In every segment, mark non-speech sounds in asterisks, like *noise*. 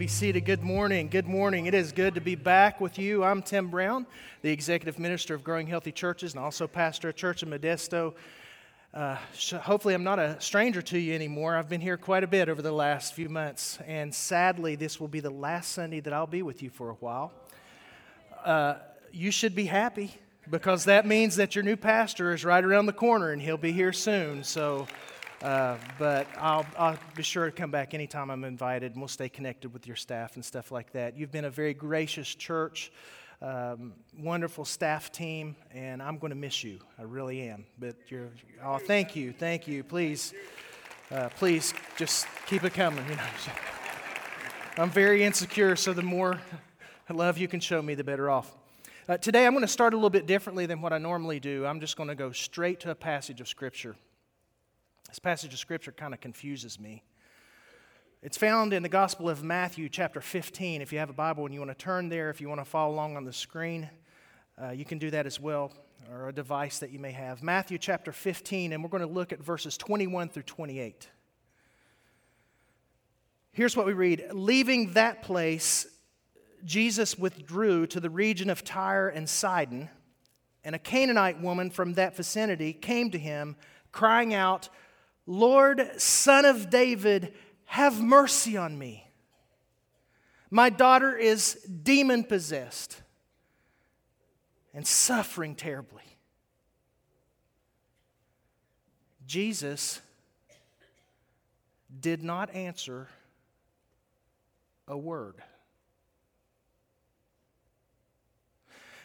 Be seated. Good morning. Good morning. It is good to be back with you. I'm Tim Brown, the executive minister of Growing Healthy Churches and also pastor of church in Modesto. Uh, hopefully, I'm not a stranger to you anymore. I've been here quite a bit over the last few months, and sadly, this will be the last Sunday that I'll be with you for a while. Uh, you should be happy because that means that your new pastor is right around the corner and he'll be here soon. So, uh, but I'll, I'll be sure to come back anytime I'm invited, and we'll stay connected with your staff and stuff like that. You've been a very gracious church um, wonderful staff team, and I'm going to miss you. I really am. But you're, oh, thank you, thank you. Please, uh, please just keep it coming. You know, *laughs* I'm very insecure, so the more love you can show me, the better off. Uh, today, I'm going to start a little bit differently than what I normally do. I'm just going to go straight to a passage of Scripture. This passage of Scripture kind of confuses me. It's found in the Gospel of Matthew, chapter 15. If you have a Bible and you want to turn there, if you want to follow along on the screen, uh, you can do that as well, or a device that you may have. Matthew, chapter 15, and we're going to look at verses 21 through 28. Here's what we read Leaving that place, Jesus withdrew to the region of Tyre and Sidon, and a Canaanite woman from that vicinity came to him, crying out, Lord, son of David, have mercy on me. My daughter is demon possessed and suffering terribly. Jesus did not answer a word.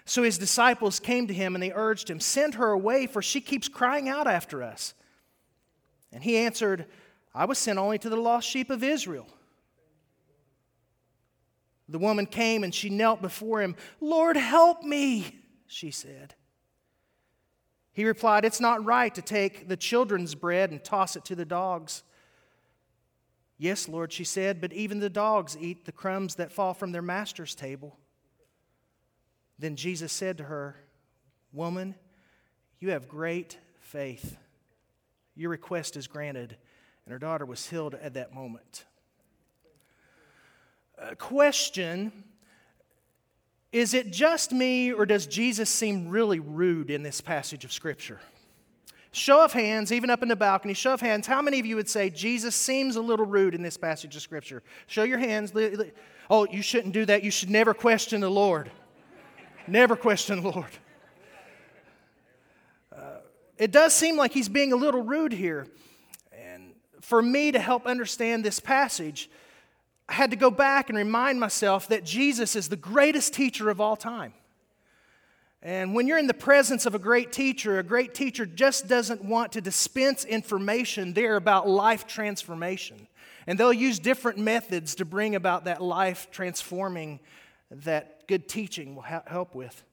So his disciples came to him and they urged him, Send her away, for she keeps crying out after us. And he answered, I was sent only to the lost sheep of Israel. The woman came and she knelt before him. Lord, help me, she said. He replied, It's not right to take the children's bread and toss it to the dogs. Yes, Lord, she said, but even the dogs eat the crumbs that fall from their master's table. Then Jesus said to her, Woman, you have great faith. Your request is granted and her daughter was healed at that moment. A question Is it just me, or does Jesus seem really rude in this passage of Scripture? Show of hands, even up in the balcony, show of hands, how many of you would say Jesus seems a little rude in this passage of Scripture? Show your hands. Oh, you shouldn't do that. You should never question the Lord. never question the Lord. It does seem like he's being a little rude here And for me to help understand this passage, I had to go back and remind myself that Jesus is the greatest teacher of all time. And when you're in the presence of a great teacher, a great teacher just doesn't want to dispense information there about life transformation. And they'll use different methods to bring about that life transforming that good teaching will ha- help with.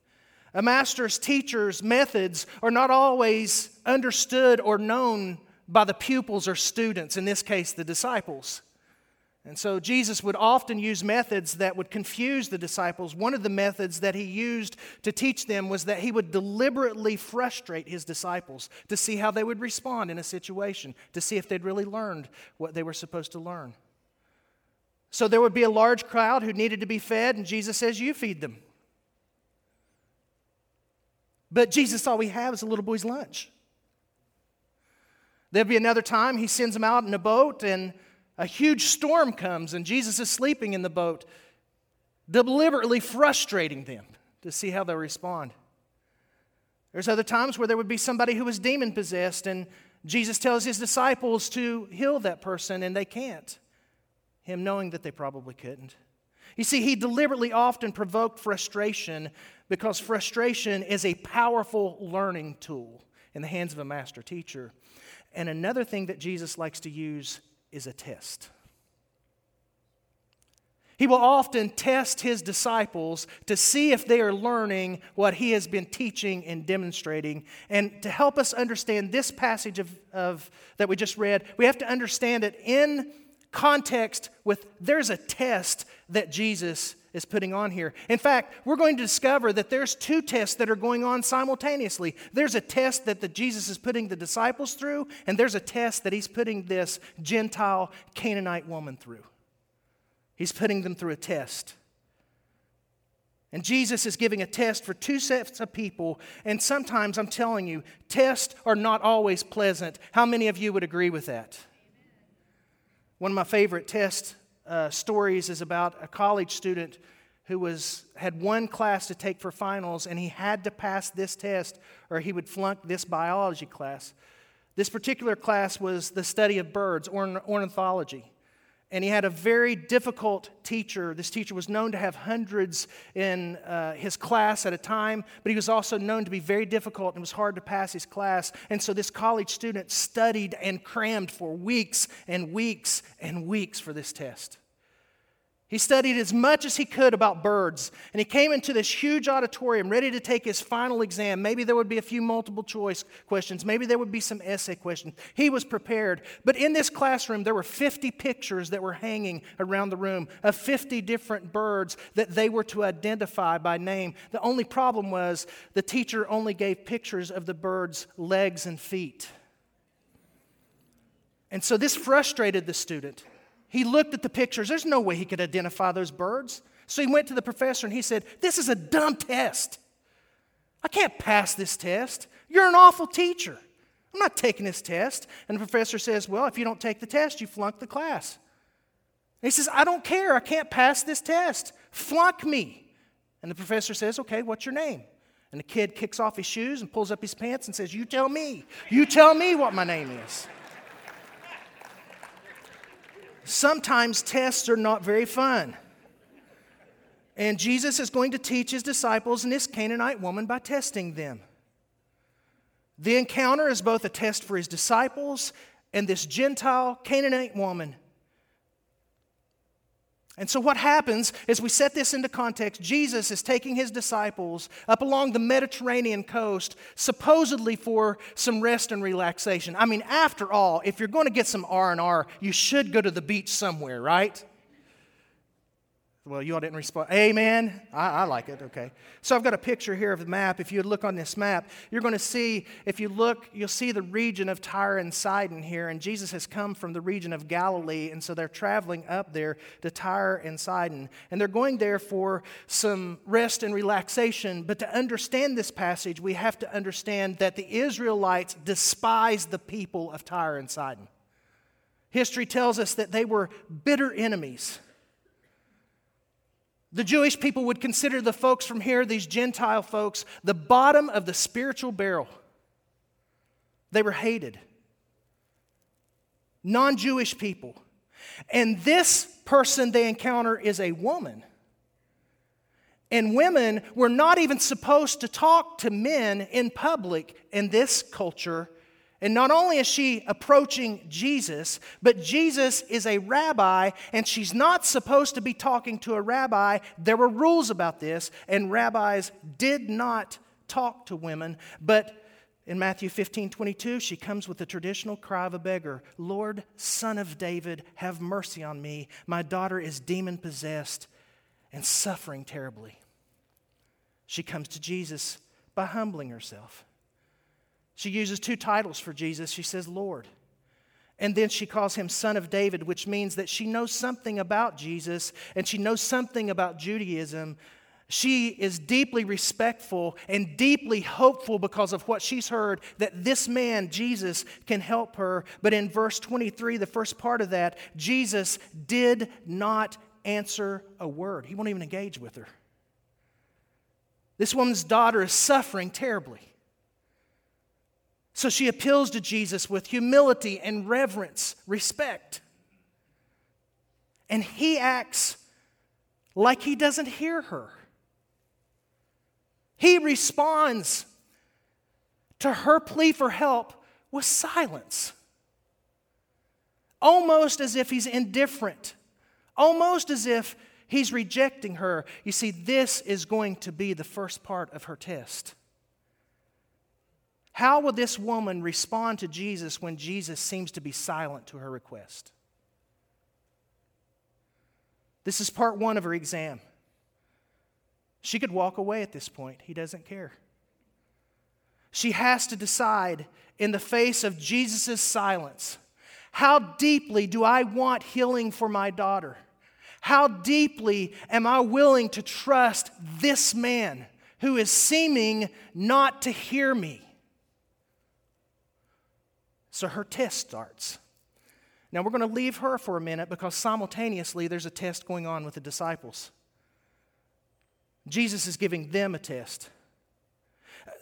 A master's teacher's methods are not always understood or known by the pupils or students, in this case, the disciples. And so Jesus would often use methods that would confuse the disciples. One of the methods that he used to teach them was that he would deliberately frustrate his disciples to see how they would respond in a situation, to see if they'd really learned what they were supposed to learn. So there would be a large crowd who needed to be fed, and Jesus says, You feed them. But Jesus, all we have is a little boy's lunch. There'll be another time he sends them out in a boat and a huge storm comes and Jesus is sleeping in the boat, deliberately frustrating them to see how they'll respond. There's other times where there would be somebody who was demon possessed and Jesus tells his disciples to heal that person and they can't, him knowing that they probably couldn't. You see, he deliberately often provoked frustration because frustration is a powerful learning tool in the hands of a master teacher. And another thing that Jesus likes to use is a test. He will often test his disciples to see if they are learning what he has been teaching and demonstrating. And to help us understand this passage of, of, that we just read, we have to understand it in context with there's a test that Jesus is putting on here. In fact, we're going to discover that there's two tests that are going on simultaneously. There's a test that the Jesus is putting the disciples through, and there's a test that he's putting this Gentile Canaanite woman through. He's putting them through a test. And Jesus is giving a test for two sets of people. And sometimes, I'm telling you, tests are not always pleasant. How many of you would agree with that? One of my favorite test uh, stories is about a college student who was, had one class to take for finals, and he had to pass this test or he would flunk this biology class. This particular class was the study of birds, ornithology and he had a very difficult teacher. This teacher was known to have hundreds in uh, his class at a time, but he was also known to be very difficult and it was hard to pass his class. And so this college student studied and crammed for weeks and weeks and weeks for this test. He studied as much as he could about birds, and he came into this huge auditorium ready to take his final exam. Maybe there would be a few multiple choice questions, maybe there would be some essay questions. He was prepared. But in this classroom, there were 50 pictures that were hanging around the room of 50 different birds that they were to identify by name. The only problem was the teacher only gave pictures of the birds' legs and feet. And so this frustrated the student. He looked at the pictures. There's no way he could identify those birds. So he went to the professor and he said, This is a dumb test. I can't pass this test. You're an awful teacher. I'm not taking this test. And the professor says, Well, if you don't take the test, you flunk the class. And he says, I don't care. I can't pass this test. Flunk me. And the professor says, Okay, what's your name? And the kid kicks off his shoes and pulls up his pants and says, You tell me. You tell me what my name is. Sometimes tests are not very fun. And Jesus is going to teach his disciples and this Canaanite woman by testing them. The encounter is both a test for his disciples and this Gentile Canaanite woman and so, what happens is we set this into context. Jesus is taking his disciples up along the Mediterranean coast, supposedly for some rest and relaxation. I mean, after all, if you're going to get some R and R, you should go to the beach somewhere, right? Well, you all didn't respond. Amen. I, I, like it. Okay. So I've got a picture here of the map. If you look on this map, you're going to see, if you look, you'll see the region of Tyre and Sidon here. And Jesus has come from the region of Galilee. And so they're traveling up there to Tyre and Sidon. And they're going there for some rest and relaxation. But to understand this passage, we have to understand that the Israelites despised the people of Tyre and Sidon. History tells us that they were bitter enemies. The Jewish people would consider the folks from here, these Gentile folks, the bottom of the spiritual barrel. They were hated. Non Jewish people. And this person they encounter is a woman. And women were not even supposed to talk to men in public in this culture and not only is she approaching Jesus, but Jesus is a rabbi, and she's not supposed to be talking to a rabbi. There were rules about this, and rabbis did not talk to women. But in Matthew 15 22, she comes with the traditional cry of a beggar Lord, son of David, have mercy on me. My daughter is demon possessed and suffering terribly. She comes to Jesus by humbling herself. She uses two titles for Jesus. She says, Lord. And then she calls him Son of David, which means that she knows something about Jesus and she knows something about Judaism. She is deeply respectful and deeply hopeful because of what she's heard that this man, Jesus, can help her. But in verse 23, the first part of that, Jesus did not answer a word. He won't even engage with her. This woman's daughter is suffering terribly. So she appeals to Jesus with humility and reverence, respect. And he acts like he doesn't hear her. He responds to her plea for help with silence, almost as if he's indifferent, almost as if He's rejecting her. You see, this is going to be the first part of her test. How will this woman respond to Jesus when Jesus seems to be silent to her request? This is part one of her exam. She could walk away at this point. He doesn't care. She has to decide in the face of Jesus' silence how deeply do I want healing for my daughter? How deeply am I willing to trust this man who is seeming not to hear me? So her test starts. Now we're going to leave her for a minute because simultaneously there's a test going on with the disciples. Jesus is giving them a test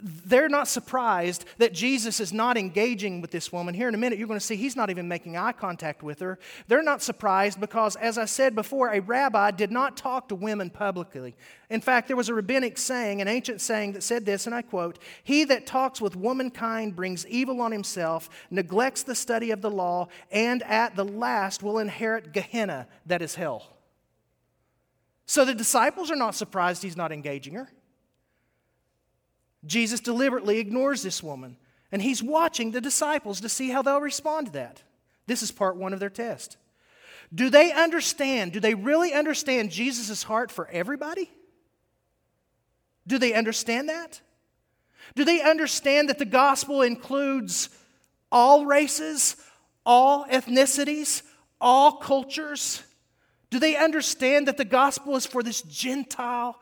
they're not surprised that Jesus is not engaging with this woman. Here in a minute, you're going to see he's not even making eye contact with her. They're not surprised because, as I said before, a rabbi did not talk to women publicly. In fact, there was a rabbinic saying, an ancient saying that said this, and I quote He that talks with womankind brings evil on himself, neglects the study of the law, and at the last will inherit Gehenna, that is hell. So the disciples are not surprised he's not engaging her. Jesus deliberately ignores this woman, and he's watching the disciples to see how they'll respond to that. This is part one of their test. Do they understand? Do they really understand Jesus' heart for everybody? Do they understand that? Do they understand that the gospel includes all races, all ethnicities, all cultures? Do they understand that the gospel is for this Gentile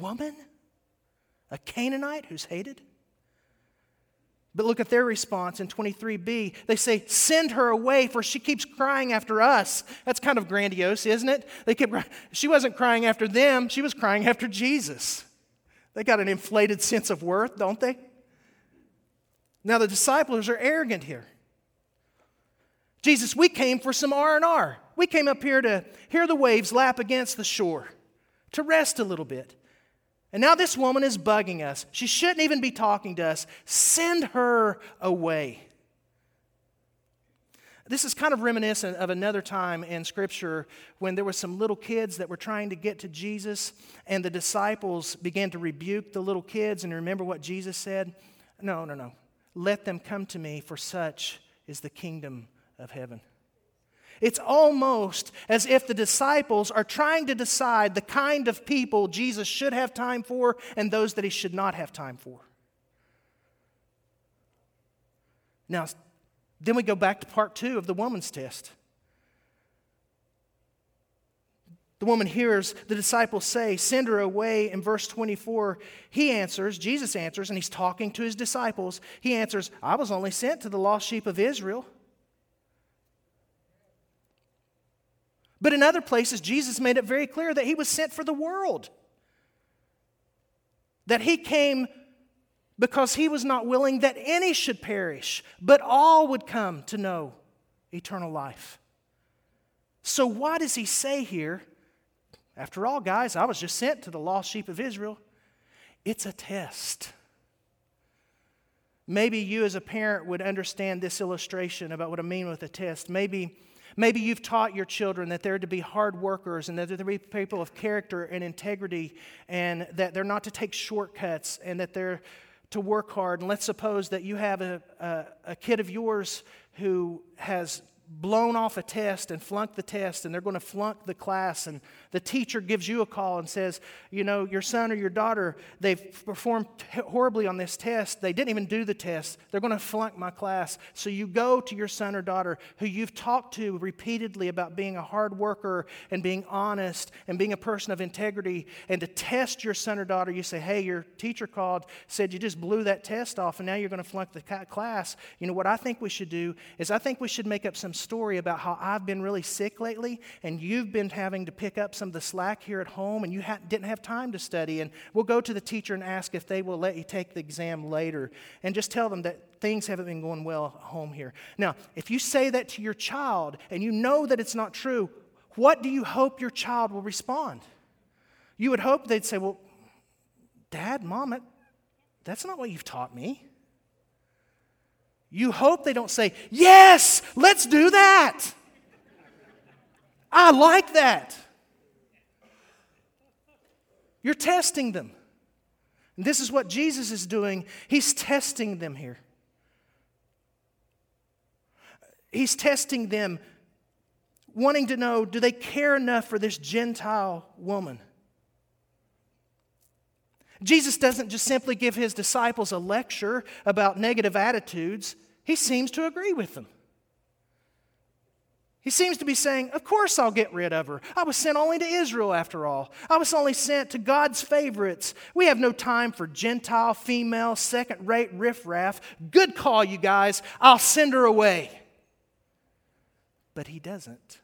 woman? A Canaanite who's hated. But look at their response in 23b. They say, Send her away, for she keeps crying after us. That's kind of grandiose, isn't it? They kept, she wasn't crying after them, she was crying after Jesus. They got an inflated sense of worth, don't they? Now the disciples are arrogant here. Jesus, we came for some R&R. We came up here to hear the waves lap against the shore, to rest a little bit. And now this woman is bugging us. She shouldn't even be talking to us. Send her away. This is kind of reminiscent of another time in Scripture when there were some little kids that were trying to get to Jesus, and the disciples began to rebuke the little kids. And remember what Jesus said? No, no, no. Let them come to me, for such is the kingdom of heaven. It's almost as if the disciples are trying to decide the kind of people Jesus should have time for and those that he should not have time for. Now, then we go back to part two of the woman's test. The woman hears the disciples say, Send her away. In verse 24, he answers, Jesus answers, and he's talking to his disciples. He answers, I was only sent to the lost sheep of Israel. But in other places, Jesus made it very clear that he was sent for the world. That he came because he was not willing that any should perish, but all would come to know eternal life. So, why does he say here? After all, guys, I was just sent to the lost sheep of Israel. It's a test. Maybe you, as a parent, would understand this illustration about what I mean with a test. Maybe Maybe you've taught your children that they're to be hard workers and that they're to be people of character and integrity and that they're not to take shortcuts and that they're to work hard. And let's suppose that you have a, a, a kid of yours who has blown off a test and flunked the test and they're going to flunk the class and the teacher gives you a call and says you know your son or your daughter they've performed horribly on this test. They didn't even do the test. They're going to flunk my class. So you go to your son or daughter who you've talked to repeatedly about being a hard worker and being honest and being a person of integrity. And to test your son or daughter you say hey your teacher called said you just blew that test off and now you're going to flunk the class. You know what i think we should do is i think we should make up some story about how I've been really sick lately and you've been having to pick up some of the slack here at home and you ha- didn't have time to study. And we'll go to the teacher and ask if they will let you take the exam later and just tell them that things haven't been going well at home here. Now, if you say that to your child and you know that it's not true, what do you hope your child will respond? You would hope they'd say, Well, Dad, Mom, that's not what you've taught me. You hope they don't say, Yes, let's do that. I like that. You're testing them. And this is what Jesus is doing. He's testing them here. He's testing them, wanting to know do they care enough for this Gentile woman? Jesus doesn't just simply give his disciples a lecture about negative attitudes, he seems to agree with them. He seems to be saying, Of course I'll get rid of her. I was sent only to Israel after all. I was only sent to God's favorites. We have no time for Gentile, female, second rate riffraff. Good call, you guys. I'll send her away. But he doesn't.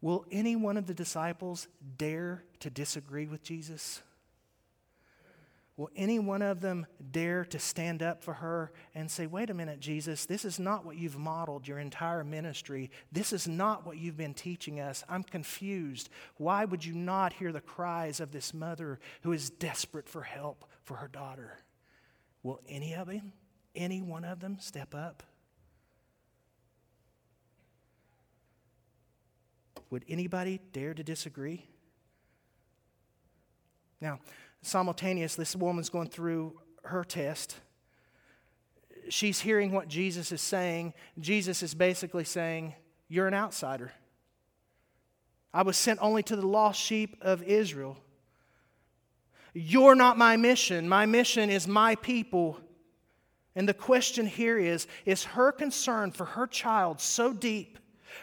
Will any one of the disciples dare to disagree with Jesus? Will any one of them dare to stand up for her and say, Wait a minute, Jesus, this is not what you've modeled your entire ministry. This is not what you've been teaching us. I'm confused. Why would you not hear the cries of this mother who is desperate for help for her daughter? Will any of them, any one of them, step up? Would anybody dare to disagree? Now, simultaneously, this woman's going through her test. She's hearing what Jesus is saying. Jesus is basically saying, You're an outsider. I was sent only to the lost sheep of Israel. You're not my mission. My mission is my people. And the question here is Is her concern for her child so deep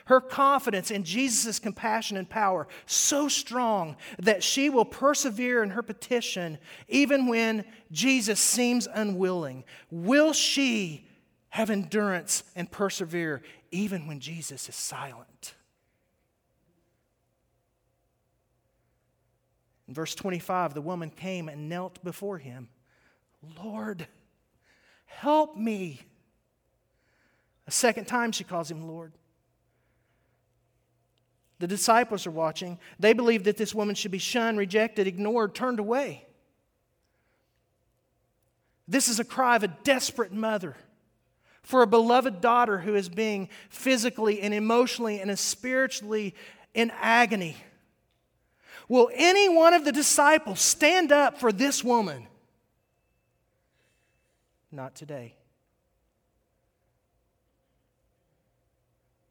her confidence in Jesus' compassion and power so strong that she will persevere in her petition even when Jesus seems unwilling. Will she have endurance and persevere even when Jesus is silent? In verse 25, the woman came and knelt before him. Lord, help me. A second time she calls him Lord. The disciples are watching. They believe that this woman should be shunned, rejected, ignored, turned away. This is a cry of a desperate mother for a beloved daughter who is being physically and emotionally and spiritually in agony. Will any one of the disciples stand up for this woman? Not today.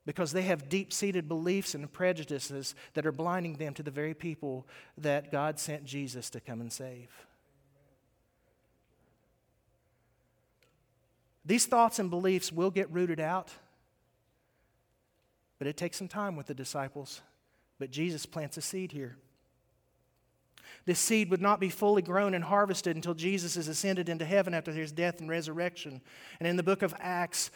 Because they have deep seated beliefs and prejudices that are blinding them to the very people that God sent Jesus to come and save. These thoughts and beliefs will get rooted out, but it takes some time with the disciples. But Jesus plants a seed here. This seed would not be fully grown and harvested until Jesus is ascended into heaven after his death and resurrection. And in the book of Acts,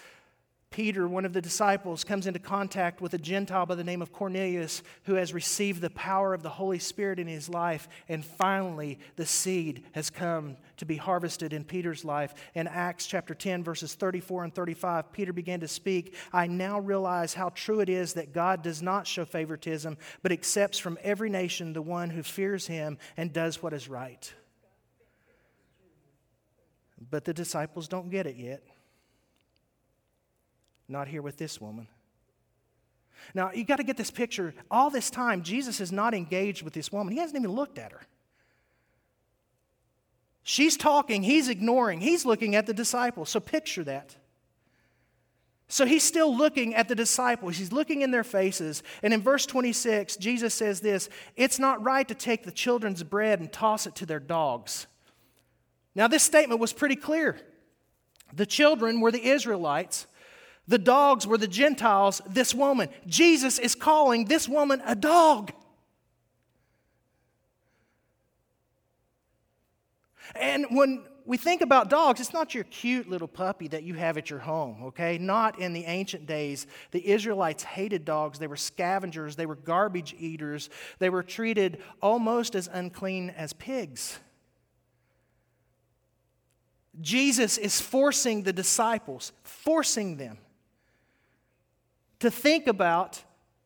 Peter, one of the disciples, comes into contact with a Gentile by the name of Cornelius who has received the power of the Holy Spirit in his life. And finally, the seed has come to be harvested in Peter's life. In Acts chapter 10, verses 34 and 35, Peter began to speak I now realize how true it is that God does not show favoritism, but accepts from every nation the one who fears him and does what is right. But the disciples don't get it yet. Not here with this woman. Now, you got to get this picture. All this time, Jesus is not engaged with this woman, he hasn't even looked at her. She's talking, he's ignoring, he's looking at the disciples. So picture that. So he's still looking at the disciples. He's looking in their faces. And in verse 26, Jesus says this It's not right to take the children's bread and toss it to their dogs. Now, this statement was pretty clear. The children were the Israelites, the dogs were the Gentiles, this woman. Jesus is calling this woman a dog. And when we think about dogs, it's not your cute little puppy that you have at your home, okay? Not in the ancient days. The Israelites hated dogs. They were scavengers, they were garbage eaters, they were treated almost as unclean as pigs. Jesus is forcing the disciples, forcing them to think about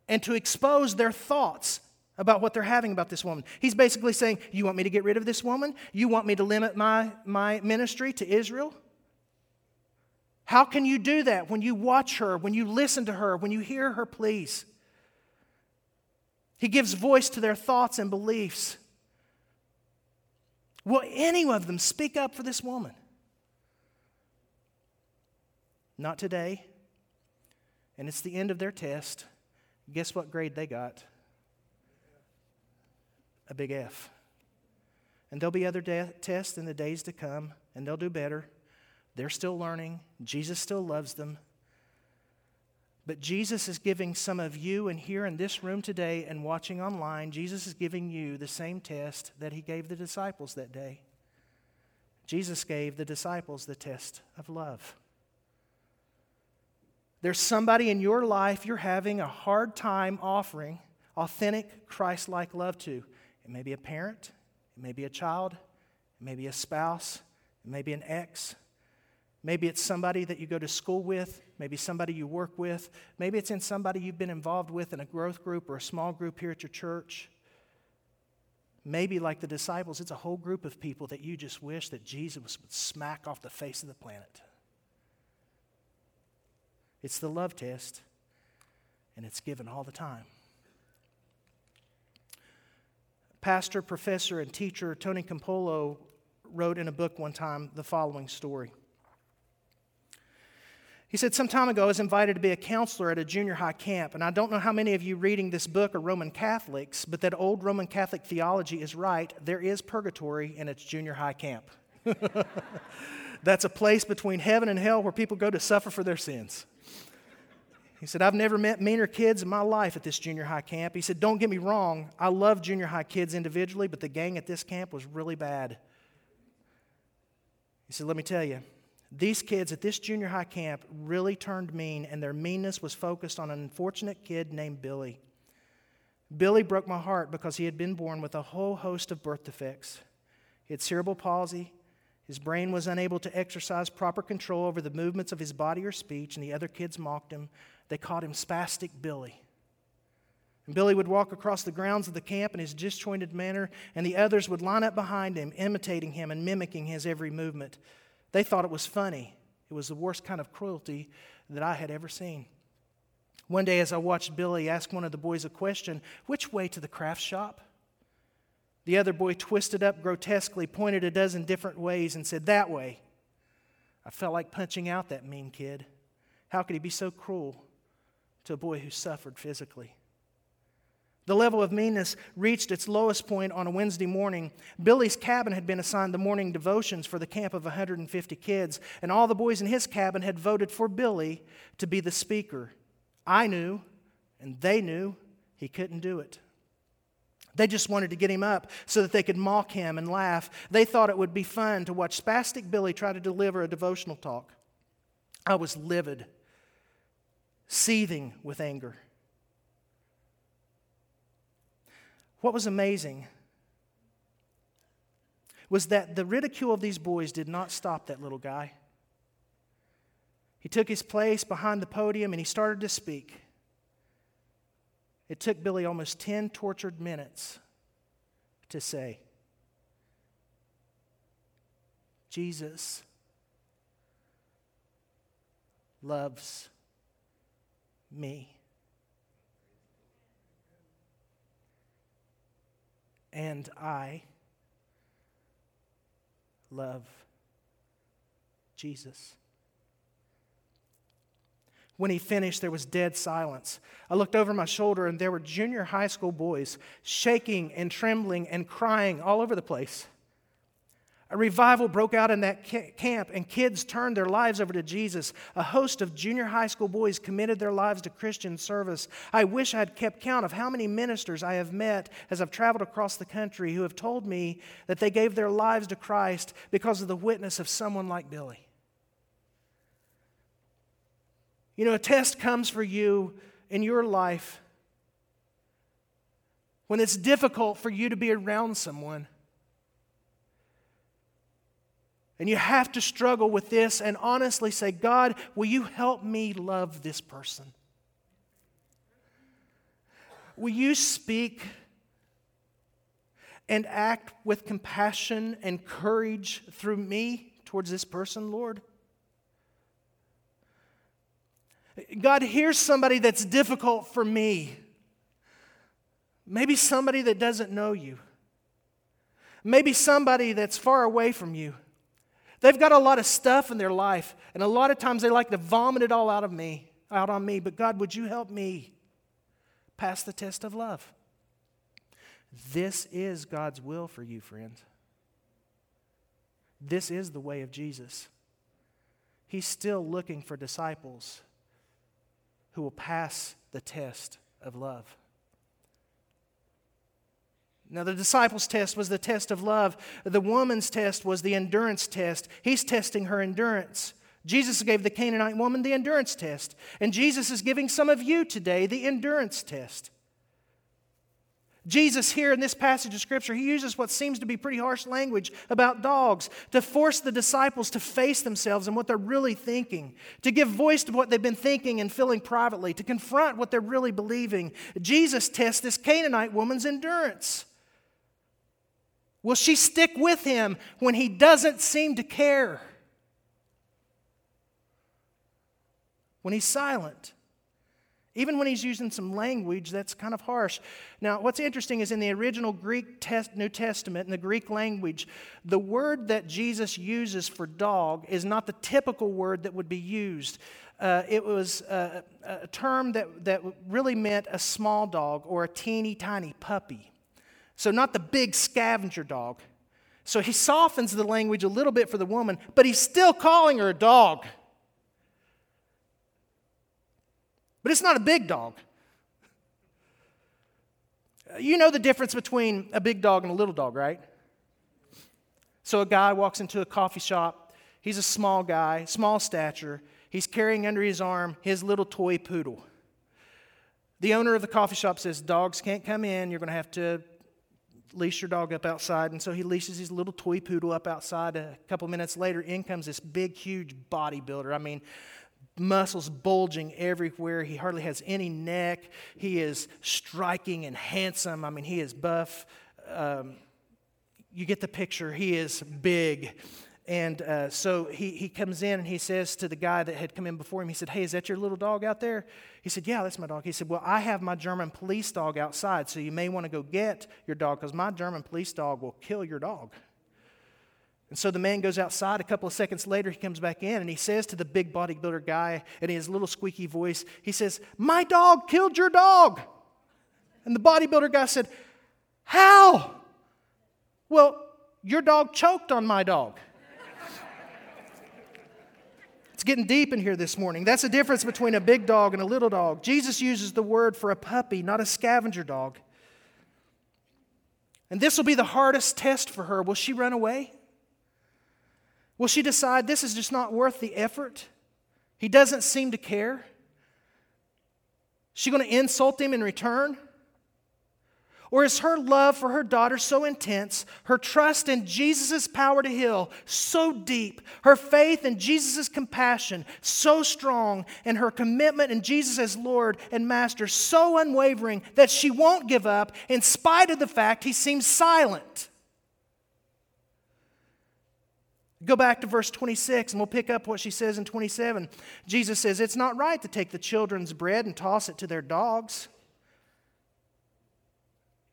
and to expose their thoughts about what they're having about this woman. He's basically saying, You want me to get rid of this woman? You want me to limit my, my ministry to Israel? How can you do that when you watch her, when you listen to her, when you hear her pleas? He gives voice to their thoughts and beliefs. Will any of them speak up for this woman? Not today. And it's the end of their test. Guess what grade they got? A big F. And there'll be other de- tests in the days to come, and they'll do better. They're still learning. Jesus still loves them. But Jesus is giving some of you, and here in this room today and watching online, Jesus is giving you the same test that he gave the disciples that day. Jesus gave the disciples the test of love. There's somebody in your life you're having a hard time offering authentic Christ like love to. It may be a parent, it may be a child, it may be a spouse, it may be an ex. Maybe it's somebody that you go to school with, maybe somebody you work with, maybe it's in somebody you've been involved with in a growth group or a small group here at your church. Maybe, like the disciples, it's a whole group of people that you just wish that Jesus would smack off the face of the planet. It's the love test, and it's given all the time. Pastor, professor, and teacher Tony Campolo wrote in a book one time the following story. He said, Some time ago, I was invited to be a counselor at a junior high camp. And I don't know how many of you reading this book are Roman Catholics, but that old Roman Catholic theology is right. There is purgatory in its junior high camp. *laughs* That's a place between heaven and hell where people go to suffer for their sins. He said, I've never met meaner kids in my life at this junior high camp. He said, Don't get me wrong, I love junior high kids individually, but the gang at this camp was really bad. He said, Let me tell you, these kids at this junior high camp really turned mean, and their meanness was focused on an unfortunate kid named Billy. Billy broke my heart because he had been born with a whole host of birth defects. He had cerebral palsy, his brain was unable to exercise proper control over the movements of his body or speech, and the other kids mocked him. They called him Spastic Billy. And Billy would walk across the grounds of the camp in his disjointed manner, and the others would line up behind him, imitating him and mimicking his every movement. They thought it was funny. It was the worst kind of cruelty that I had ever seen. One day, as I watched Billy ask one of the boys a question, which way to the craft shop? The other boy twisted up grotesquely, pointed a dozen different ways, and said, That way. I felt like punching out that mean kid. How could he be so cruel to a boy who suffered physically? The level of meanness reached its lowest point on a Wednesday morning. Billy's cabin had been assigned the morning devotions for the camp of 150 kids, and all the boys in his cabin had voted for Billy to be the speaker. I knew, and they knew, he couldn't do it. They just wanted to get him up so that they could mock him and laugh. They thought it would be fun to watch Spastic Billy try to deliver a devotional talk. I was livid, seething with anger. What was amazing was that the ridicule of these boys did not stop that little guy. He took his place behind the podium and he started to speak. It took Billy almost 10 tortured minutes to say, Jesus loves me. And I love Jesus. When he finished, there was dead silence. I looked over my shoulder, and there were junior high school boys shaking and trembling and crying all over the place. A revival broke out in that camp, and kids turned their lives over to Jesus. A host of junior high school boys committed their lives to Christian service. I wish I'd kept count of how many ministers I have met as I've traveled across the country who have told me that they gave their lives to Christ because of the witness of someone like Billy. You know, a test comes for you in your life when it's difficult for you to be around someone. And you have to struggle with this and honestly say, God, will you help me love this person? Will you speak and act with compassion and courage through me towards this person, Lord? God, here's somebody that's difficult for me. Maybe somebody that doesn't know you. Maybe somebody that's far away from you. They've got a lot of stuff in their life, and a lot of times they like to vomit it all out of me, out on me. But God, would you help me pass the test of love? This is God's will for you, friends. This is the way of Jesus. He's still looking for disciples who will pass the test of love. Now, the disciples' test was the test of love. The woman's test was the endurance test. He's testing her endurance. Jesus gave the Canaanite woman the endurance test. And Jesus is giving some of you today the endurance test. Jesus, here in this passage of Scripture, he uses what seems to be pretty harsh language about dogs to force the disciples to face themselves and what they're really thinking, to give voice to what they've been thinking and feeling privately, to confront what they're really believing. Jesus tests this Canaanite woman's endurance. Will she stick with him when he doesn't seem to care? When he's silent? Even when he's using some language that's kind of harsh. Now, what's interesting is in the original Greek test, New Testament, in the Greek language, the word that Jesus uses for dog is not the typical word that would be used. Uh, it was a, a term that, that really meant a small dog or a teeny tiny puppy. So, not the big scavenger dog. So, he softens the language a little bit for the woman, but he's still calling her a dog. But it's not a big dog. Uh, you know the difference between a big dog and a little dog, right? So, a guy walks into a coffee shop. He's a small guy, small stature. He's carrying under his arm his little toy poodle. The owner of the coffee shop says, Dogs can't come in. You're going to have to leash your dog up outside. And so he leashes his little toy poodle up outside. A couple minutes later, in comes this big, huge bodybuilder. I mean, muscles bulging everywhere. He hardly has any neck. He is striking and handsome. I mean, he is buff. Um, you get the picture. He is big. And uh, so he, he comes in and he says to the guy that had come in before him, he said, Hey, is that your little dog out there? He said, Yeah, that's my dog. He said, Well, I have my German police dog outside, so you may want to go get your dog because my German police dog will kill your dog. And so the man goes outside. A couple of seconds later, he comes back in and he says to the big bodybuilder guy in his little squeaky voice, he says, My dog killed your dog. And the bodybuilder guy said, How? Well, your dog choked on my dog. It's getting deep in here this morning. That's the difference between a big dog and a little dog. Jesus uses the word for a puppy, not a scavenger dog. And this will be the hardest test for her. Will she run away? Will she decide this is just not worth the effort? He doesn't seem to care. Is she going to insult him in return? Or is her love for her daughter so intense, her trust in Jesus' power to heal so deep, her faith in Jesus' compassion so strong, and her commitment in Jesus as Lord and Master so unwavering that she won't give up in spite of the fact he seems silent? Go back to verse 26 and we'll pick up what she says in 27. Jesus says, It's not right to take the children's bread and toss it to their dogs.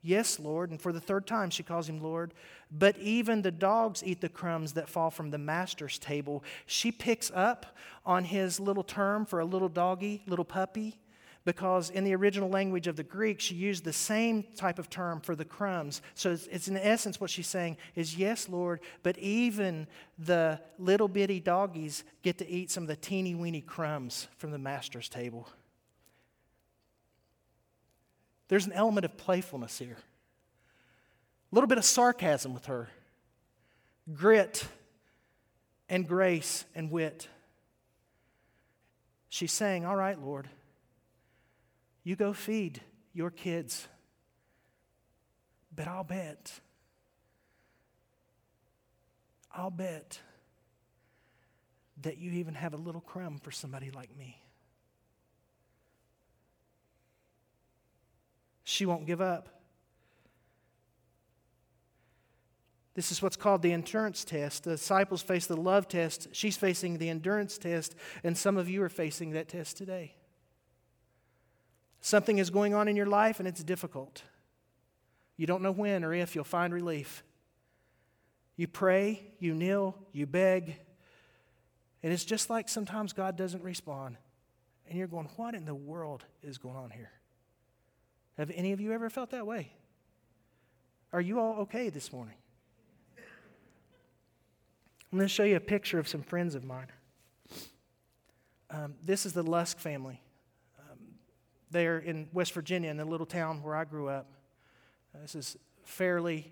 Yes, Lord. And for the third time, she calls him Lord. But even the dogs eat the crumbs that fall from the master's table. She picks up on his little term for a little doggy, little puppy, because in the original language of the Greek, she used the same type of term for the crumbs. So it's, it's, in essence what she's saying is, Yes, Lord, but even the little bitty doggies get to eat some of the teeny weeny crumbs from the master's table. There's an element of playfulness here, a little bit of sarcasm with her, grit and grace and wit. She's saying, All right, Lord, you go feed your kids. But I'll bet, I'll bet that you even have a little crumb for somebody like me. She won't give up. This is what's called the endurance test. The disciples face the love test. She's facing the endurance test, and some of you are facing that test today. Something is going on in your life and it's difficult. You don't know when or if you'll find relief. You pray, you kneel, you beg, and it's just like sometimes God doesn't respond. And you're going, What in the world is going on here? Have any of you ever felt that way? Are you all okay this morning? I'm going to show you a picture of some friends of mine. Um, this is the Lusk family. Um, they're in West Virginia, in the little town where I grew up. Uh, this is Fairly,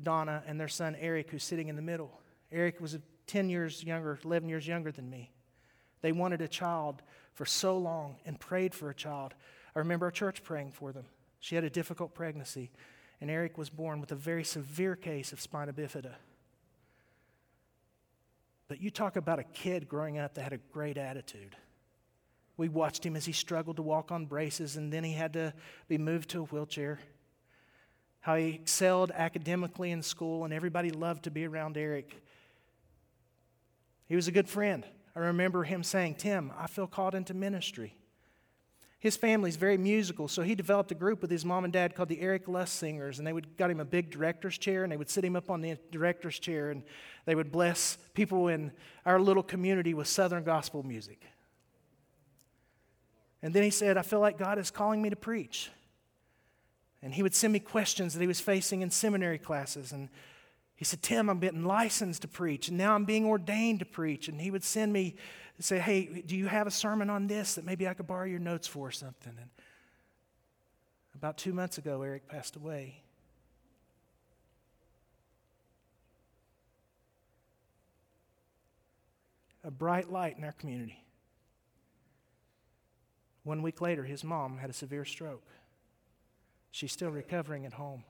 Donna, and their son Eric, who's sitting in the middle. Eric was 10 years younger, 11 years younger than me. They wanted a child for so long and prayed for a child. I remember our church praying for them. She had a difficult pregnancy, and Eric was born with a very severe case of spina bifida. But you talk about a kid growing up that had a great attitude. We watched him as he struggled to walk on braces, and then he had to be moved to a wheelchair. How he excelled academically in school, and everybody loved to be around Eric. He was a good friend. I remember him saying, Tim, I feel called into ministry. His family's very musical, so he developed a group with his mom and dad called the Eric Lusk Singers, and they would got him a big director's chair, and they would sit him up on the director's chair, and they would bless people in our little community with Southern gospel music. And then he said, I feel like God is calling me to preach. And he would send me questions that he was facing in seminary classes. And he said, Tim, I'm getting licensed to preach, and now I'm being ordained to preach. And he would send me say, hey, do you have a sermon on this that maybe I could borrow your notes for or something? And about two months ago, Eric passed away. A bright light in our community. One week later, his mom had a severe stroke. She's still recovering at home.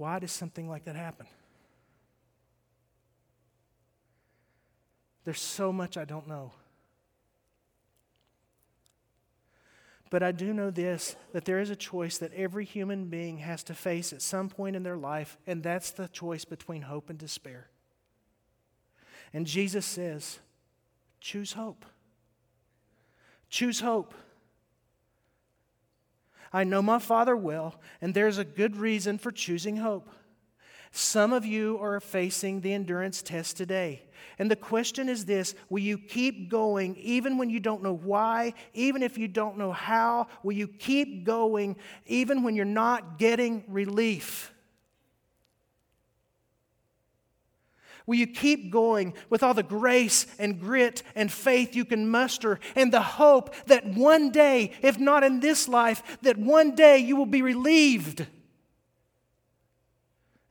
Why does something like that happen? There's so much I don't know. But I do know this that there is a choice that every human being has to face at some point in their life, and that's the choice between hope and despair. And Jesus says, choose hope. Choose hope. I know my Father well, and there's a good reason for choosing hope. Some of you are facing the endurance test today. And the question is this Will you keep going even when you don't know why, even if you don't know how? Will you keep going even when you're not getting relief? Will you keep going with all the grace and grit and faith you can muster and the hope that one day, if not in this life, that one day you will be relieved?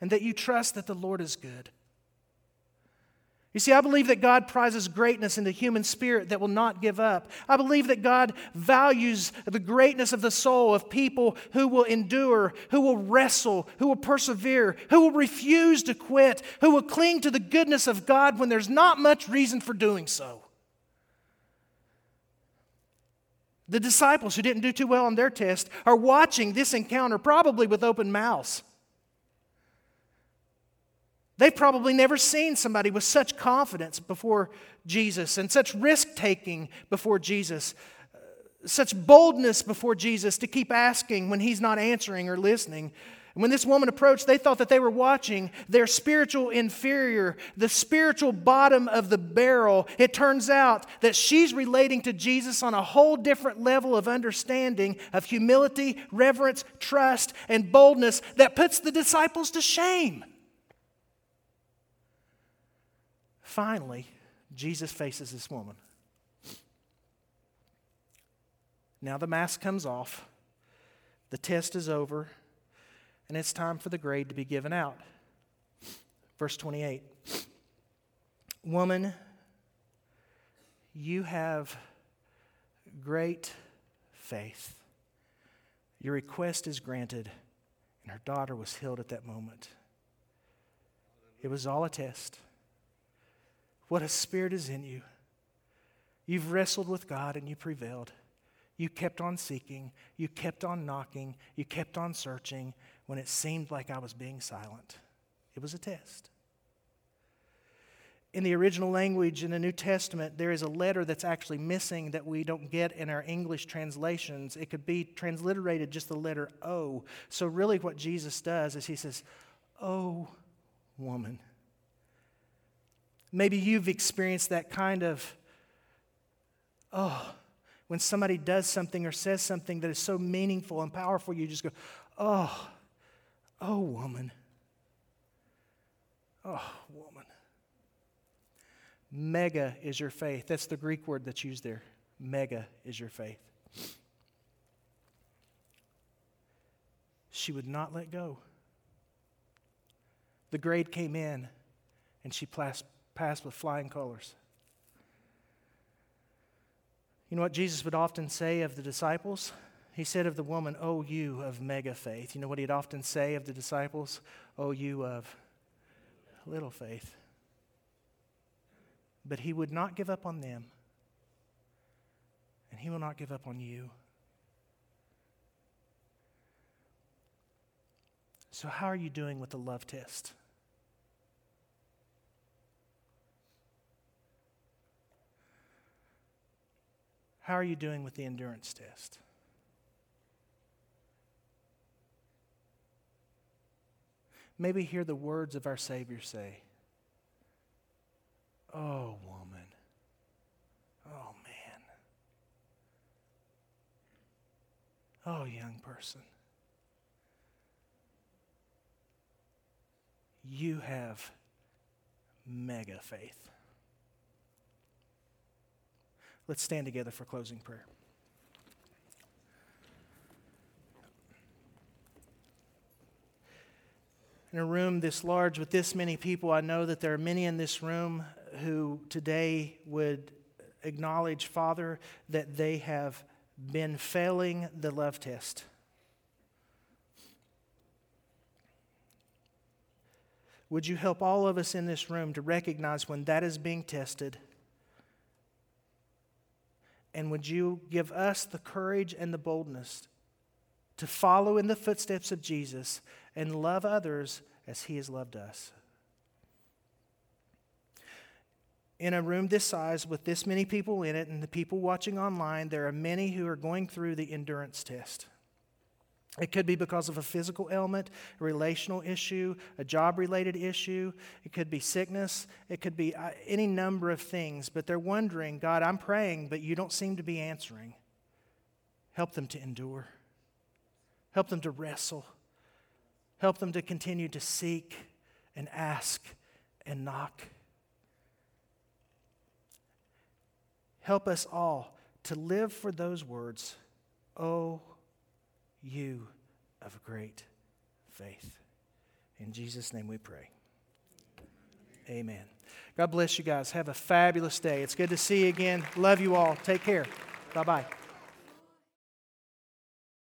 and that you trust that the Lord is good. You see, I believe that God prizes greatness in the human spirit that will not give up. I believe that God values the greatness of the soul of people who will endure, who will wrestle, who will persevere, who will refuse to quit, who will cling to the goodness of God when there's not much reason for doing so. The disciples who didn't do too well on their test are watching this encounter probably with open mouths. They've probably never seen somebody with such confidence before Jesus and such risk taking before Jesus, uh, such boldness before Jesus to keep asking when he's not answering or listening. When this woman approached, they thought that they were watching their spiritual inferior, the spiritual bottom of the barrel. It turns out that she's relating to Jesus on a whole different level of understanding of humility, reverence, trust, and boldness that puts the disciples to shame. Finally, Jesus faces this woman. Now the mask comes off, the test is over, and it's time for the grade to be given out. Verse 28 Woman, you have great faith. Your request is granted. And her daughter was healed at that moment. It was all a test. What a spirit is in you. You've wrestled with God and you prevailed. You kept on seeking. You kept on knocking. You kept on searching when it seemed like I was being silent. It was a test. in the original language in the New Testament, there is a letter that's actually missing that we don't get in our English translations. It could be transliterated just the letter O. So, really, what Jesus does is he says, Oh, woman. Maybe you've experienced that kind of, oh, when somebody does something or says something that is so meaningful and powerful, you just go, oh, oh, woman. Oh, woman. Mega is your faith. That's the Greek word that's used there. Mega is your faith. She would not let go. The grade came in, and she passed, passed with flying colors. You know what Jesus would often say of the disciples? He said of the woman, Oh, you of mega faith. You know what he'd often say of the disciples? Oh, you of little faith. But he would not give up on them, and he will not give up on you. So, how are you doing with the love test? How are you doing with the endurance test? Maybe hear the words of our Savior say, Oh, woman. Oh, man. Oh, young person. You have mega faith. Let's stand together for closing prayer. In a room this large with this many people, I know that there are many in this room who today would acknowledge, Father, that they have been failing the love test. Would you help all of us in this room to recognize when that is being tested? And would you give us the courage and the boldness to follow in the footsteps of Jesus and love others as he has loved us? In a room this size with this many people in it and the people watching online, there are many who are going through the endurance test. It could be because of a physical ailment, a relational issue, a job related issue. It could be sickness. It could be uh, any number of things. But they're wondering, God, I'm praying, but you don't seem to be answering. Help them to endure, help them to wrestle, help them to continue to seek and ask and knock. Help us all to live for those words, oh, you of great faith. In Jesus' name we pray. Amen. God bless you guys. Have a fabulous day. It's good to see you again. Love you all. Take care. Bye bye.